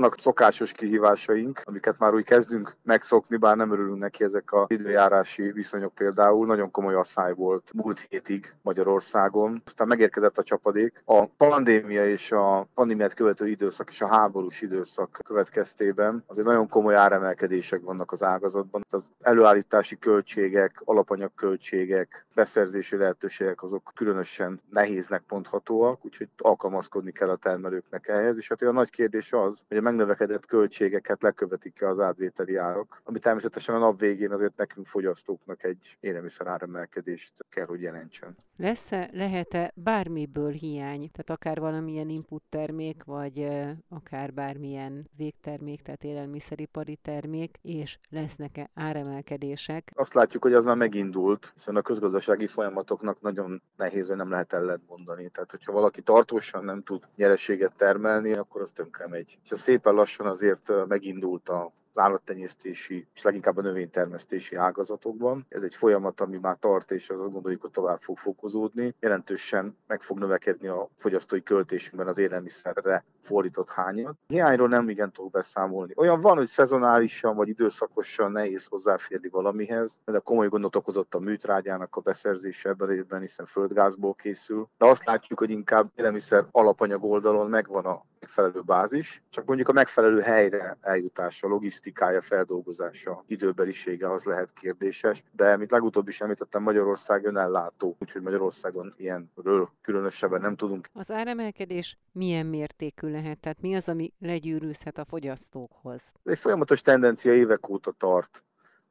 Vannak szokásos kihívásaink, amiket már úgy kezdünk megszokni, bár nem örülünk neki ezek az időjárási viszonyok például. Nagyon komoly asszály volt múlt hétig Magyarországon. Aztán megérkezett a csapadék. A pandémia és a pandémiát követő időszak és a háborús időszak következtében azért nagyon komoly áremelkedések vannak az ágazatban. Az előállítási költségek, alapanyagköltségek, beszerzési lehetőségek azok különösen nehéznek mondhatóak, úgyhogy alkalmazkodni kell a termelőknek ehhez. És hát a nagy kérdés az, hogy a megnövekedett költségeket lekövetik-e az átvételi árak, ami természetesen a nap végén azért nekünk fogyasztóknak egy élelmiszer áremelkedést kell, hogy jelentsen. Lesz-e, lehet-e bármiből hiány, tehát akár valamilyen input termék, vagy akár bármilyen végtermék, tehát élelmiszeripari termék, és lesznek-e áremelkedések? Azt látjuk, hogy az már megindult, hiszen a közgazdasági folyamatoknak nagyon nehéz, hogy nem lehet ellentmondani. Tehát, hogyha valaki tartósan nem tud nyereséget termelni, akkor az tönkre megy. És a szépen lassan azért megindult a állattenyésztési és leginkább a növénytermesztési ágazatokban. Ez egy folyamat, ami már tart, és az azt gondoljuk, hogy tovább fog fokozódni. Jelentősen meg fog növekedni a fogyasztói költésünkben az élelmiszerre fordított hányad. Hiányról nem igen tudok beszámolni. Olyan van, hogy szezonálisan vagy időszakosan nehéz hozzáférni valamihez, de komoly gondot okozott a műtrágyának a beszerzése ebben évben, hiszen földgázból készül. De azt látjuk, hogy inkább élelmiszer alapanyag oldalon megvan a megfelelő bázis, csak mondjuk a megfelelő helyre eljutása, logisztikája, feldolgozása, időbelisége az lehet kérdéses, de mint legutóbb is említettem, Magyarország önellátó, úgyhogy Magyarországon ilyenről különösebben nem tudunk. Az áremelkedés milyen mértékű lehet? Tehát mi az, ami legyűrűzhet a fogyasztókhoz? Egy folyamatos tendencia évek óta tart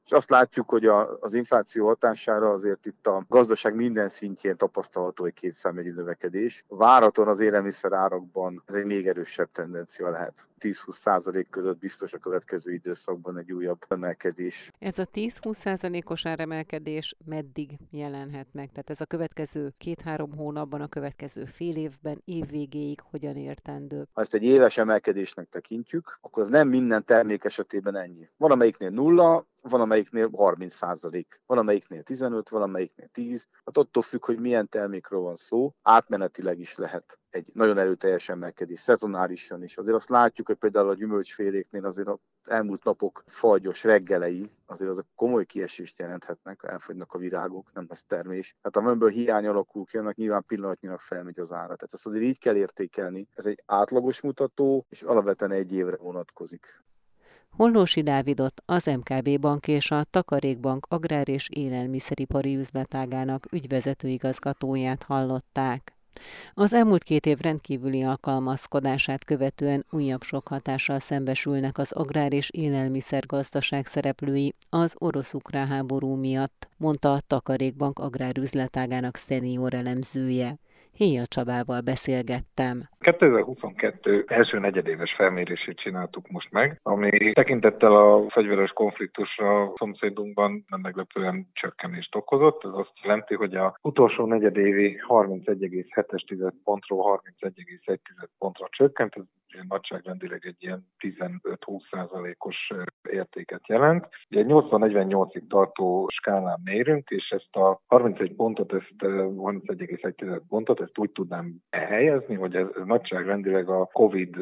és azt látjuk, hogy a, az infláció hatására azért itt a gazdaság minden szintjén tapasztalható egy kétszámjegyű növekedés. Váraton az élelmiszer árakban ez egy még erősebb tendencia lehet. 10-20 százalék között biztos a következő időszakban egy újabb emelkedés. Ez a 10-20 százalékos áremelkedés meddig jelenhet meg? Tehát ez a következő két-három hónapban, a következő fél évben, év végéig hogyan értendő? Ha ezt egy éves emelkedésnek tekintjük, akkor az nem minden termék esetében ennyi. Van amelyiknél nulla, van amelyiknél 30 százalék, van amelyiknél 15, van amelyiknél 10. Hát attól függ, hogy milyen termékről van szó, átmenetileg is lehet egy nagyon erőteljes emelkedés, szezonálisan is. Azért azt látjuk, hogy például a gyümölcsféléknél azért az elmúlt napok fagyos reggelei, azért azok komoly kiesést jelenthetnek, elfogynak a virágok, nem lesz termés. Hát amiből hiány alakul ki, annak nyilván pillanatnyilag felmegy az ára. Tehát ezt azért így kell értékelni. Ez egy átlagos mutató, és alapvetően egy évre vonatkozik. Hollósi Dávidot az MKB Bank és a Takarékbank Agrár és Élelmiszeripari Üzletágának ügyvezetőigazgatóját hallották. Az elmúlt két év rendkívüli alkalmazkodását követően újabb sok hatással szembesülnek az agrár és élelmiszergazdaság szereplői az orosz-ukrán háború miatt, mondta a Takarékbank agrárüzletágának szenior elemzője. Héja Csabával beszélgettem. 2022 első negyedéves felmérését csináltuk most meg, ami tekintettel a fegyveres konfliktusra a szomszédunkban nem meglepően csökkenést okozott. Ez azt jelenti, hogy a utolsó negyedévi 31,7-es pontról 31,1 pontra csökkent, ez nagyságrendileg egy ilyen 15-20 százalékos értéket jelent. Ugye 80-48-ig tartó skálán mérünk, és ezt a 31 pontot, ezt 31,1 pontot, ezt úgy tudnám elhelyezni, hogy ez, ez nagyságrendileg a COVID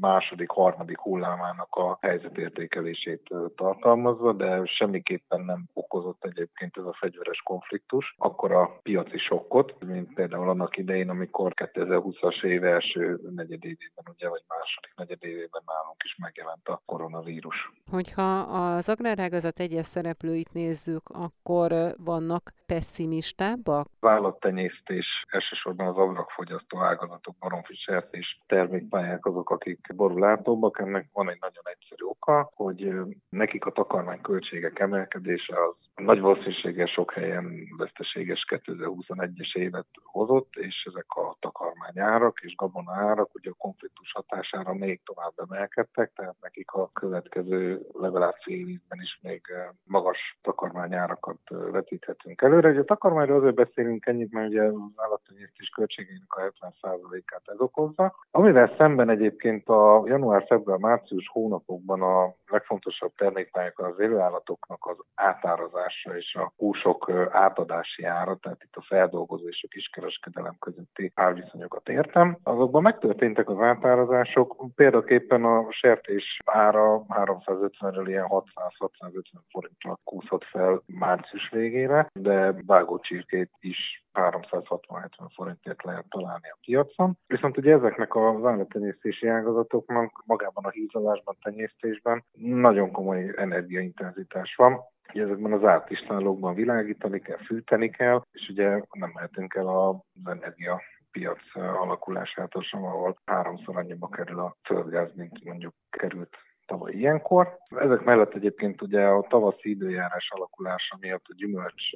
második, harmadik hullámának a helyzetértékelését tartalmazva, de semmiképpen nem okozott egyébként ez a fegyveres konfliktus, akkor a piaci sokkot, mint például annak idején, amikor 2020-as év első negyedévében, ugye, vagy második negyedévében nálunk is megjelent a koronavírus. Hogyha az agrárágazat egyes szereplőit nézzük, akkor vannak pessimistábbak? Vállalattenyésztés, elsősorban az ablakfogyasztó ágazatok, baromfi sertés termékpályák azok, akik borulátóbbak. Ennek van egy nagyon egyszerű oka, hogy nekik a takarmány költségek emelkedése az nagy valószínűséggel sok helyen veszteséges 2021-es évet hozott, és ezek a takarmányárak és gabonárak ugye a konfliktus hatására még tovább emelkedtek, tehát nekik a következő legalább fél évben is még magas takarmányárakat vetíthetünk előre. Ugye a takarmányról azért beszélünk ennyit, mert ugye az állattenyésztés költségeinek a 70%-át ez okozza. Amivel szemben egyébként a január, február, március hónapokban a legfontosabb termékpályákon az élőállatoknak az átárazása és a húsok átadási ára, tehát itt a feldolgozó és a kiskereskedelem közötti árviszonyokat értem. Azokban megtörténtek az átárazások, példaképpen a sertés ára 350-ről ilyen 600-650 forintra kúszott fel március végére, de vágócsirkét is 360-70 forintért lehet találni a piacon. Viszont ugye ezeknek az állattenyésztési ágazatoknak magában a hízolásban, tenyésztésben nagyon komoly energiaintenzitás van. Ugye ezekben az átislálókban világítani kell, fűteni kell, és ugye nem mehetünk el az energia piac alakulásától sem, ahol háromszor annyiba kerül a földgáz, mint mondjuk került tavaly ilyenkor. Ezek mellett egyébként ugye a tavaszi időjárás alakulása miatt a gyümölcs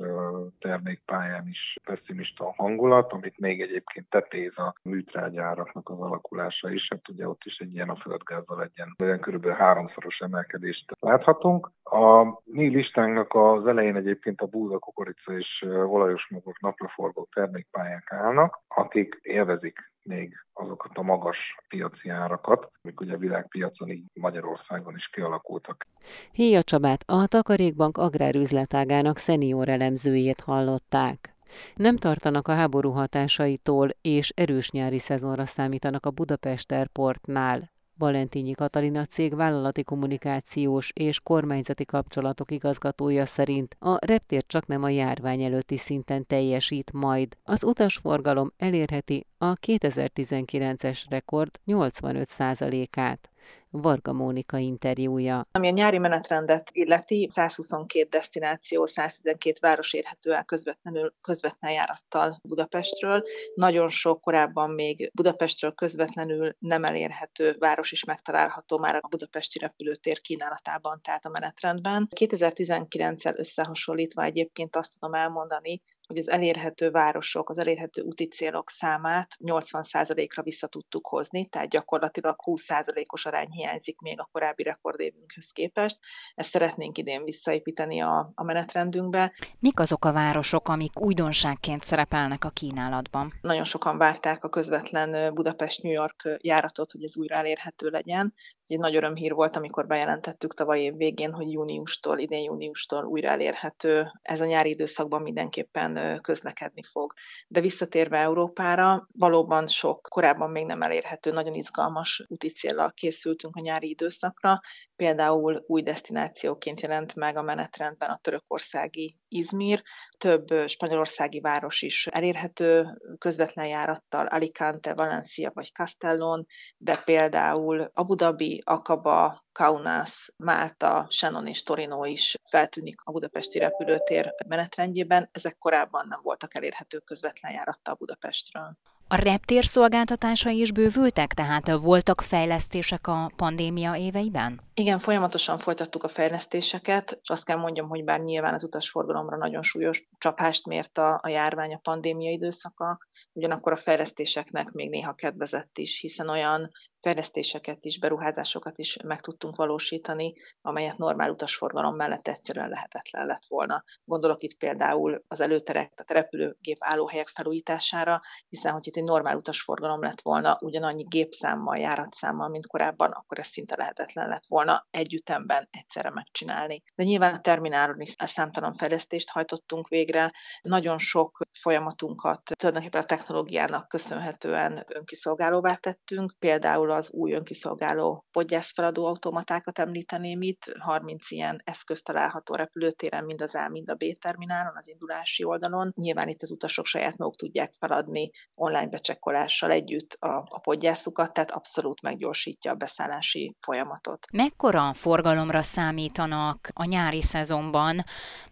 termékpályán is pessimista a hangulat, amit még egyébként tetéz a műtrágyáraknak az alakulása is. Hát ugye ott is egy ilyen a földgázzal egyen, olyan körülbelül háromszoros emelkedést láthatunk. A mi listánknak az elején egyébként a búza, kukorica és olajos magok napraforgó termékpályák állnak, akik élvezik még azokat a magas piaci árakat, amik ugye világpiacon így Magyarországon is kialakultak. Héja Csabát, a Takarékbank agrárüzletágának szenior elemzőjét hallották. Nem tartanak a háború hatásaitól, és erős nyári szezonra számítanak a Budapest Airportnál. Valentinyi Katalina cég vállalati kommunikációs és kormányzati kapcsolatok igazgatója szerint a reptér csak nem a járvány előtti szinten teljesít majd. Az utasforgalom elérheti a 2019-es rekord 85%-át. Varga Mónika interjúja. Ami a nyári menetrendet illeti, 122 destináció, 112 város érhető el közvetlenül, közvetlen járattal Budapestről. Nagyon sok korábban még Budapestről közvetlenül nem elérhető város is megtalálható már a budapesti repülőtér kínálatában, tehát a menetrendben. 2019-el összehasonlítva egyébként azt tudom elmondani, hogy az elérhető városok, az elérhető úti célok számát 80%-ra vissza tudtuk hozni, tehát gyakorlatilag 20%-os arány hiányzik még a korábbi rekordévünkhöz képest. Ezt szeretnénk idén visszaépíteni a, a menetrendünkbe. Mik azok a városok, amik újdonságként szerepelnek a kínálatban? Nagyon sokan várták a közvetlen Budapest-New York járatot, hogy ez újra elérhető legyen. Egy nagy örömhír volt, amikor bejelentettük tavaly év végén, hogy júniustól, idén júniustól újra elérhető. Ez a nyári időszakban mindenképpen közlekedni fog. De visszatérve Európára, valóban sok korábban még nem elérhető, nagyon izgalmas úti készültünk a nyári időszakra. Például új destinációként jelent meg a menetrendben a törökországi Izmir, több spanyolországi város is elérhető közvetlen járattal, Alicante, Valencia vagy Castellón, de például Abu Dhabi, Akaba, Kaunas, Málta, Shannon és Torino is feltűnik a budapesti repülőtér menetrendjében. Ezek korábban nem voltak elérhető közvetlen járattal Budapestről. A reptér szolgáltatásai is bővültek, tehát voltak fejlesztések a pandémia éveiben? Igen, folyamatosan folytattuk a fejlesztéseket, és azt kell mondjam, hogy bár nyilván az utasforgalomra nagyon súlyos csapást mért a, a járvány, a pandémia időszaka, ugyanakkor a fejlesztéseknek még néha kedvezett is, hiszen olyan fejlesztéseket is, beruházásokat is meg tudtunk valósítani, amelyet normál utasforgalom mellett egyszerűen lehetetlen lett volna. Gondolok itt például az előterek, a repülőgép állóhelyek felújítására, hiszen hogy itt egy normál utasforgalom lett volna ugyanannyi gépszámmal, járatszámmal, mint korábban, akkor ez szinte lehetetlen lett volna együttemben egyszerre megcsinálni. De nyilván a terminálon is számtalan fejlesztést hajtottunk végre, nagyon sok folyamatunkat tulajdonképpen a technológiának köszönhetően önkiszolgálóvá tettünk, például például az új önkiszolgáló podgyászfeladó automatákat említeném itt, 30 ilyen eszköz található repülőtéren, mind az A, mind a B terminálon, az indulási oldalon. Nyilván itt az utasok saját maguk tudják feladni online becsekkolással együtt a, a podgyászukat, tehát abszolút meggyorsítja a beszállási folyamatot. Mekkora forgalomra számítanak a nyári szezonban?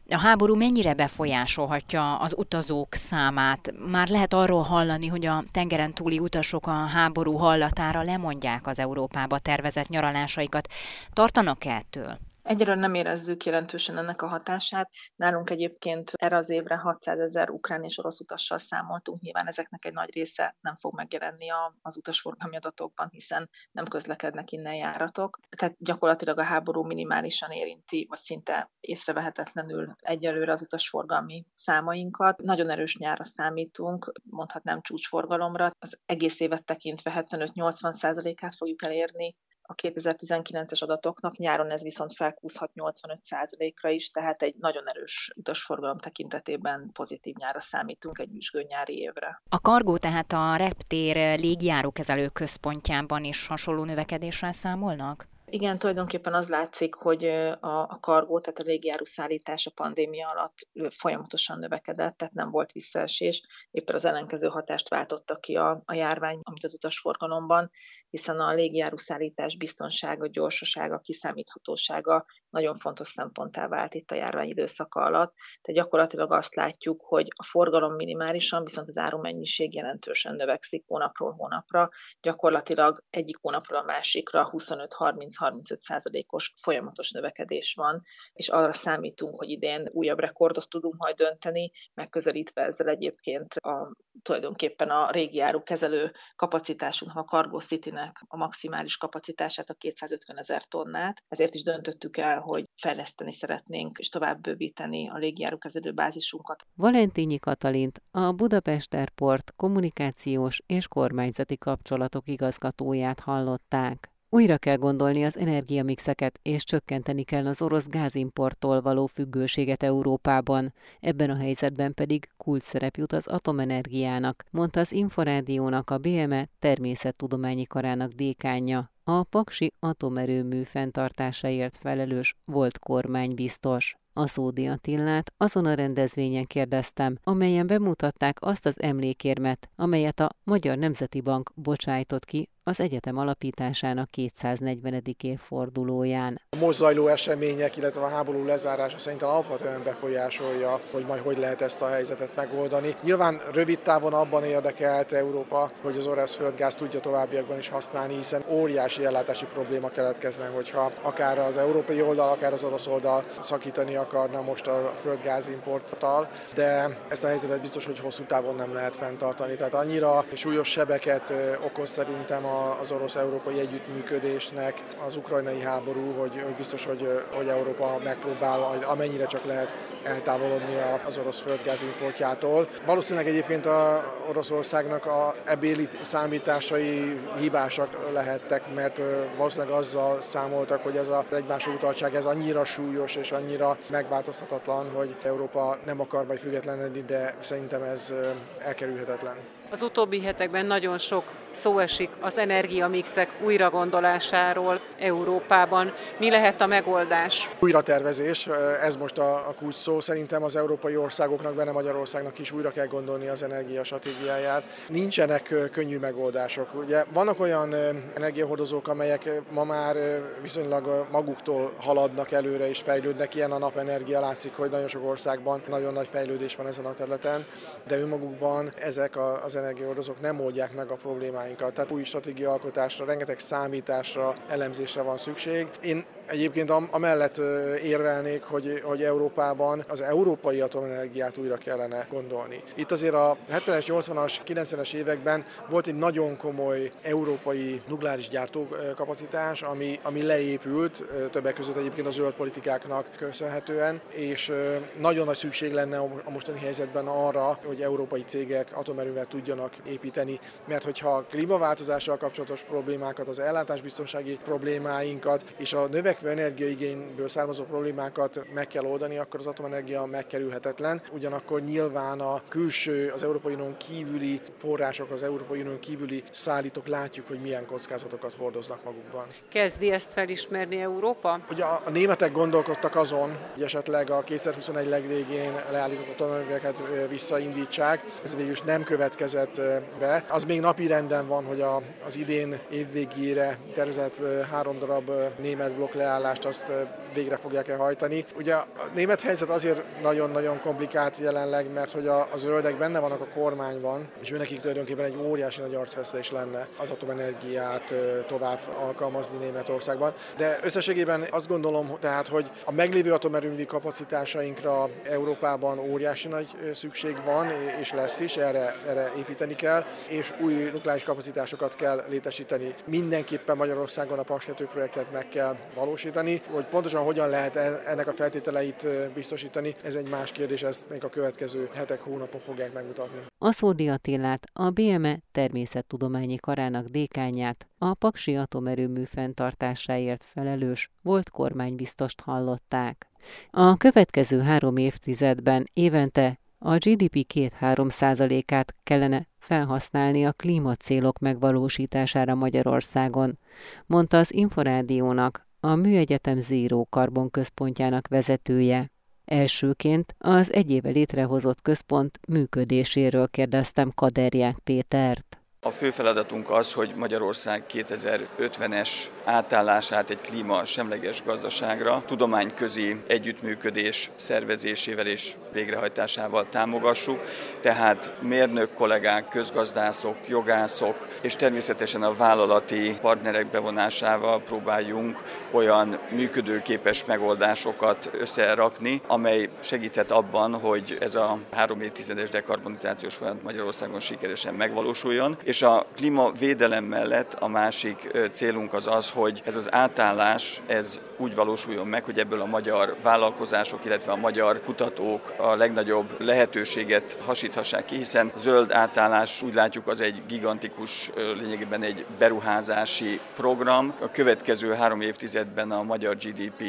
A háború mennyire befolyásolhatja az utazók számát? Már lehet arról hallani, hogy a tengeren túli utasok a háború hallatára lemondják az Európába tervezett nyaralásaikat. Tartanak -e ettől? Egyelőre nem érezzük jelentősen ennek a hatását. Nálunk egyébként erre az évre 600 ezer ukrán és orosz utassal számoltunk. Nyilván ezeknek egy nagy része nem fog megjelenni az utasforgalmi adatokban, hiszen nem közlekednek innen járatok. Tehát gyakorlatilag a háború minimálisan érinti, vagy szinte észrevehetetlenül egyelőre az utasforgalmi számainkat. Nagyon erős nyára számítunk, mondhatnám csúcsforgalomra. Az egész évet tekintve 75-80 át fogjuk elérni a 2019-es adatoknak, nyáron ez viszont felkúszhat 85%-ra is, tehát egy nagyon erős utasforgalom tekintetében pozitív nyára számítunk egy nyüzsgő nyári évre. A kargó tehát a reptér légjárókezelő központjában is hasonló növekedéssel számolnak? Igen, tulajdonképpen az látszik, hogy a, a kargó, tehát a légijáró szállítás a pandémia alatt folyamatosan növekedett, tehát nem volt visszaesés, éppen az ellenkező hatást váltotta ki a, a járvány, amit az utasforgalomban, hiszen a légijáró szállítás biztonsága, gyorsasága, kiszámíthatósága nagyon fontos szemponttá vált itt a járvány időszaka alatt. Tehát gyakorlatilag azt látjuk, hogy a forgalom minimálisan, viszont az árumennyiség jelentősen növekszik hónapról hónapra, gyakorlatilag egyik hónapról a másikra 25-30 30-35%-os folyamatos növekedés van, és arra számítunk, hogy idén újabb rekordot tudunk majd dönteni, megközelítve ezzel egyébként a, tulajdonképpen a régi árukezelő kapacitásunknak, a Cargo city a maximális kapacitását, a 250 ezer tonnát. Ezért is döntöttük el, hogy fejleszteni szeretnénk és tovább bővíteni a légjárókezelő bázisunkat. Valentinyi Katalint, a Budapest Airport kommunikációs és kormányzati kapcsolatok igazgatóját hallották. Újra kell gondolni az energiamixeket, és csökkenteni kell az orosz gázimporttól való függőséget Európában. Ebben a helyzetben pedig kult szerep jut az atomenergiának, mondta az Inforádiónak a BME természettudományi karának dékánja, a Paksi atomerőmű fenntartásáért felelős volt kormánybiztos. A Szódi Attillát azon a rendezvényen kérdeztem, amelyen bemutatták azt az emlékérmet, amelyet a Magyar Nemzeti Bank bocsájtott ki az egyetem alapításának 240. évfordulóján. A most zajló események, illetve a háború lezárása szerintem alapvetően befolyásolja, hogy majd hogy lehet ezt a helyzetet megoldani. Nyilván rövid távon abban érdekelt Európa, hogy az orosz földgáz tudja továbbiakban is használni, hiszen óriási ellátási probléma keletkezne, hogyha akár az európai oldal, akár az orosz oldal szakítani akarna most a földgáz importtal, de ezt a helyzetet biztos, hogy hosszú távon nem lehet fenntartani. Tehát annyira súlyos sebeket okoz szerintem a az orosz-európai együttműködésnek az ukrajnai háború, hogy, hogy biztos, hogy, hogy Európa megpróbál amennyire csak lehet eltávolodni az orosz földgáz importjától. Valószínűleg egyébként a Oroszországnak a ebéli számításai hibásak lehettek, mert valószínűleg azzal számoltak, hogy ez az egymás utaltság ez annyira súlyos és annyira megváltozhatatlan, hogy Európa nem akar majd függetlenedni, de szerintem ez elkerülhetetlen. Az utóbbi hetekben nagyon sok szó esik az energiamixek újragondolásáról Európában. Mi lehet a megoldás? Újratervezés, ez most a, a kulcs szó. Szerintem az európai országoknak, benne Magyarországnak is újra kell gondolni az energiastratégiáját. Nincsenek könnyű megoldások. Ugye vannak olyan energiahordozók, amelyek ma már viszonylag maguktól haladnak előre és fejlődnek. Ilyen a napenergia látszik, hogy nagyon sok országban nagyon nagy fejlődés van ezen a területen, de önmagukban ezek az energiahordozók nem oldják meg a problémáinkat. Tehát új stratégiaalkotásra, rengeteg számításra, elemzésre van szükség. Én Egyébként amellett érvelnék, hogy, hogy Európában az európai atomenergiát újra kellene gondolni. Itt azért a 70-es, 80-as, 90-es években volt egy nagyon komoly európai nukleáris gyártókapacitás, ami, ami leépült, többek között egyébként a zöld politikáknak köszönhetően, és nagyon nagy szükség lenne a mostani helyzetben arra, hogy európai cégek atomerővel tudjanak építeni, mert hogyha a klímaváltozással kapcsolatos problémákat, az ellátásbiztonsági problémáinkat és a növek növekvő energiaigényből származó problémákat meg kell oldani, akkor az atomenergia megkerülhetetlen. Ugyanakkor nyilván a külső, az Európai Unión kívüli források, az Európai Unión kívüli szállítók látjuk, hogy milyen kockázatokat hordoznak magukban. Kezdi ezt felismerni Európa? Ugye a, a németek gondolkodtak azon, hogy esetleg a 2021 legvégén leállított atomenergiákat visszaindítsák. Ez végül is nem következett vezet be. Az még napi renden van, hogy a, az idén évvégére tervezett három darab német blokk leállást azt végre fogják-e hajtani. Ugye a német helyzet azért nagyon-nagyon komplikált jelenleg, mert hogy a, a zöldek benne vannak a kormányban, és őnekik tulajdonképpen egy óriási nagy arcvesztés lenne az atomenergiát tovább alkalmazni Németországban. De összességében azt gondolom tehát, hogy a meglévő atomerőmű kapacitásainkra Európában óriási nagy szükség van, és lesz is, erre, erre építeni kell, és új nukleáris kapacitásokat kell létesíteni. Mindenképpen Magyarországon a Paks projektet meg kell valósítani, hogy pontosan hogyan lehet ennek a feltételeit biztosítani, ez egy más kérdés, ezt még a következő hetek, hónapok fogják megmutatni. Aszódi Attilát, a BME természettudományi karának dékányát, a Paksi atomerőmű fenntartásáért felelős volt kormánybiztost hallották. A következő három évtizedben évente a GDP 2-3 százalékát kellene felhasználni a klímacélok megvalósítására Magyarországon, mondta az Inforádiónak a Műegyetem Zéró Karbon központjának vezetője. Elsőként az egy éve létrehozott központ működéséről kérdeztem Kaderják Pétert. A fő feladatunk az, hogy Magyarország 2050-es átállását egy klíma semleges gazdaságra tudományközi együttműködés szervezésével és végrehajtásával támogassuk. Tehát mérnök kollégák, közgazdászok, jogászok és természetesen a vállalati partnerek bevonásával próbáljunk olyan működőképes megoldásokat összerakni, amely segíthet abban, hogy ez a három évtizedes dekarbonizációs folyamat Magyarországon sikeresen megvalósuljon, és és a klímavédelem mellett a másik célunk az az, hogy ez az átállás ez úgy valósuljon meg, hogy ebből a magyar vállalkozások, illetve a magyar kutatók a legnagyobb lehetőséget hasíthassák ki, hiszen zöld átállás úgy látjuk az egy gigantikus, lényegében egy beruházási program. A következő három évtizedben a magyar GDP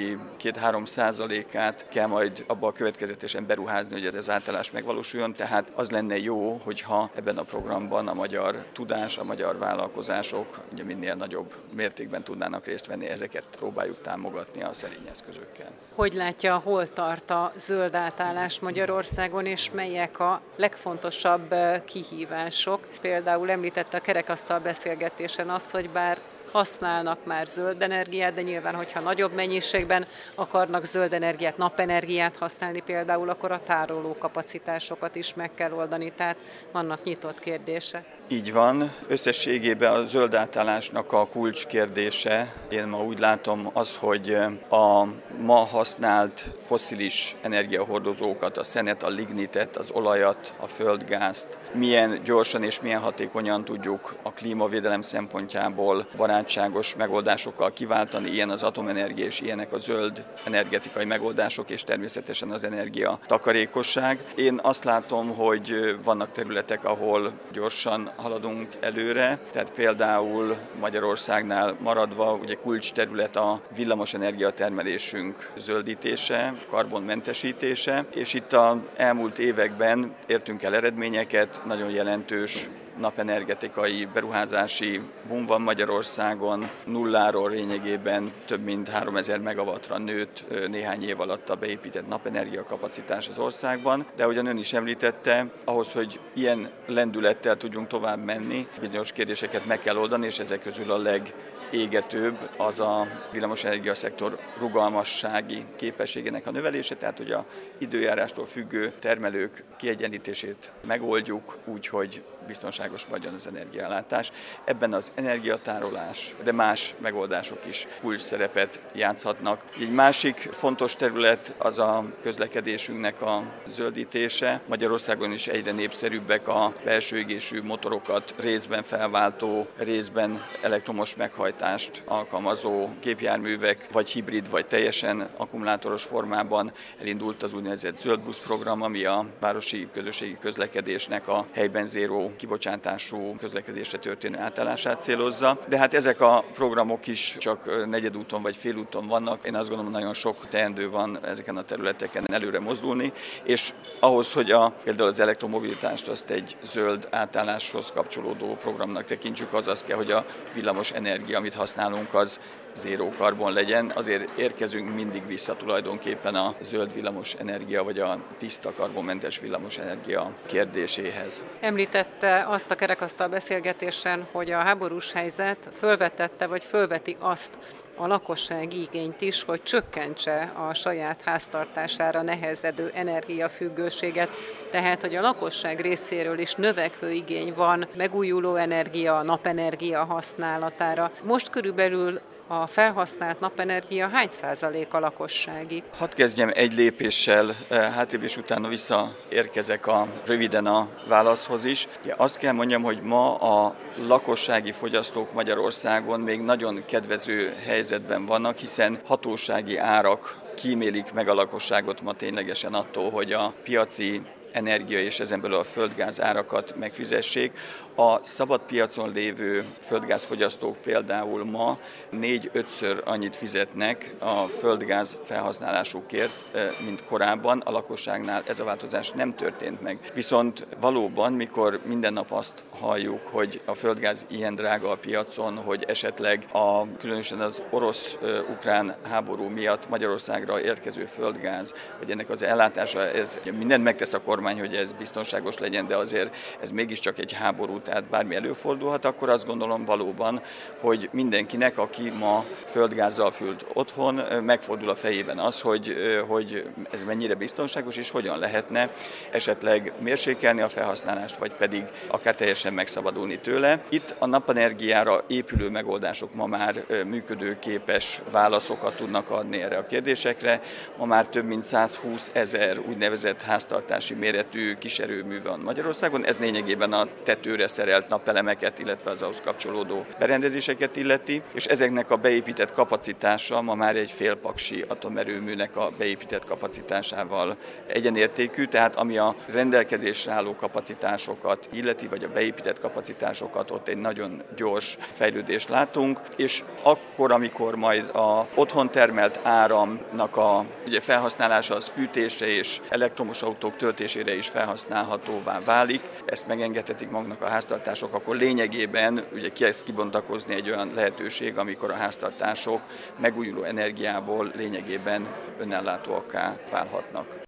2-3 százalékát kell majd abba a következetesen beruházni, hogy ez az átállás megvalósuljon, tehát az lenne jó, hogyha ebben a programban a magyar tudás, a magyar vállalkozások ugye minél nagyobb mértékben tudnának részt venni, ezeket próbáljuk támogatni a szerény eszközökkel. Hogy látja, hol tart a zöld átállás Magyarországon, és melyek a legfontosabb kihívások? Például említette a kerekasztal beszélgetésen azt, hogy bár használnak már zöld energiát, de nyilván, hogyha nagyobb mennyiségben akarnak zöld energiát, napenergiát használni például, akkor a tároló kapacitásokat is meg kell oldani, tehát vannak nyitott kérdések. Így van. Összességében a zöld átállásnak a kulcskérdése, én ma úgy látom az, hogy a ma használt foszilis energiahordozókat, a szenet, a lignitet, az olajat, a földgázt milyen gyorsan és milyen hatékonyan tudjuk a klímavédelem szempontjából barátságos megoldásokkal kiváltani, ilyen az atomenergia és ilyenek a zöld energetikai megoldások és természetesen az energia takarékosság. Én azt látom, hogy vannak területek, ahol gyorsan haladunk előre, tehát például Magyarországnál maradva ugye kulcs terület a villamosenergia termelésünk zöldítése, karbonmentesítése, és itt a elmúlt években értünk el eredményeket, nagyon jelentős napenergetikai beruházási boom van Magyarországon, nulláról lényegében több mint 3000 megawattra nőtt néhány év alatt a beépített napenergia kapacitás az országban, de ahogyan ön is említette, ahhoz, hogy ilyen lendülettel tudjunk tovább menni, bizonyos kérdéseket meg kell oldani, és ezek közül a leg égetőbb az a villamosenergia szektor rugalmassági képességének a növelése, tehát hogy a időjárástól függő termelők kiegyenlítését megoldjuk úgy, hogy biztonságos maradjon az energiállátás. Ebben az energiatárolás, de más megoldások is kulcs szerepet játszhatnak. Egy másik fontos terület az a közlekedésünknek a zöldítése. Magyarországon is egyre népszerűbbek a belső égésű motorokat részben felváltó, részben elektromos meghajtást alkalmazó gépjárművek, vagy hibrid, vagy teljesen akkumulátoros formában elindult az úgynevezett zöldbusz program, ami a városi közösségi közlekedésnek a helyben zéró kibocsátású közlekedésre történő átállását célozza, de hát ezek a programok is csak negyedúton vagy félúton vannak. Én azt gondolom, nagyon sok teendő van ezeken a területeken előre mozdulni, és ahhoz, hogy a, például az elektromobilitást azt egy zöld átálláshoz kapcsolódó programnak tekintsük, az az kell, hogy a villamos energia, amit használunk, az zéró karbon legyen, azért érkezünk mindig vissza tulajdonképpen a zöld villamos energia, vagy a tiszta karbonmentes villamos energia kérdéséhez. Említette azt a kerekasztal beszélgetésen, hogy a háborús helyzet fölvetette, vagy fölveti azt, a lakossági igényt is, hogy csökkentse a saját háztartására nehezedő energiafüggőséget, tehát hogy a lakosság részéről is növekvő igény van megújuló energia, napenergia használatára. Most körülbelül a felhasznált napenergia hány százalék a lakossági? Hadd kezdjem egy lépéssel, eh, hátrébb és utána visszaérkezek a, röviden a válaszhoz is. Ugye azt kell mondjam, hogy ma a lakossági fogyasztók Magyarországon még nagyon kedvező helyzetben vannak, hiszen hatósági árak kímélik meg a lakosságot ma ténylegesen attól, hogy a piaci energia és ezen belül a földgáz árakat megfizessék. A szabad piacon lévő földgázfogyasztók például ma négy-ötször annyit fizetnek a földgáz felhasználásukért, eh, mint korábban. A lakosságnál ez a változás nem történt meg. Viszont valóban, mikor minden nap azt halljuk, hogy a földgáz ilyen drága a piacon, hogy esetleg a, különösen az orosz-ukrán háború miatt Magyarországra érkező földgáz, vagy ennek az ellátása, ez mindent megtesz a kormány, hogy ez biztonságos legyen, de azért ez mégiscsak egy háború tehát bármi előfordulhat, akkor azt gondolom valóban, hogy mindenkinek, aki ma földgázzal fült otthon, megfordul a fejében az, hogy, hogy ez mennyire biztonságos, és hogyan lehetne esetleg mérsékelni a felhasználást, vagy pedig akár teljesen megszabadulni tőle. Itt a napenergiára épülő megoldások ma már működőképes válaszokat tudnak adni erre a kérdésekre. Ma már több mint 120 ezer úgynevezett háztartási méretű kiserőmű van Magyarországon. Ez lényegében a tetőre szerelt napelemeket, illetve az ahhoz kapcsolódó berendezéseket illeti, és ezeknek a beépített kapacitása ma már egy félpaksi atomerőműnek a beépített kapacitásával egyenértékű, tehát ami a rendelkezésre álló kapacitásokat illeti, vagy a beépített kapacitásokat, ott egy nagyon gyors fejlődést látunk, és akkor, amikor majd a otthon termelt áramnak a ugye felhasználása az fűtésre és elektromos autók töltésére is felhasználhatóvá válik, ezt megengedhetik magnak a ház háztartások, akkor lényegében ugye kezd kibontakozni egy olyan lehetőség, amikor a háztartások megújuló energiából lényegében önellátóakká válhatnak.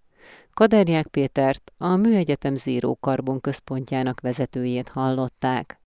Kaderják Pétert, a Műegyetem Zéró Karbon központjának vezetőjét hallották.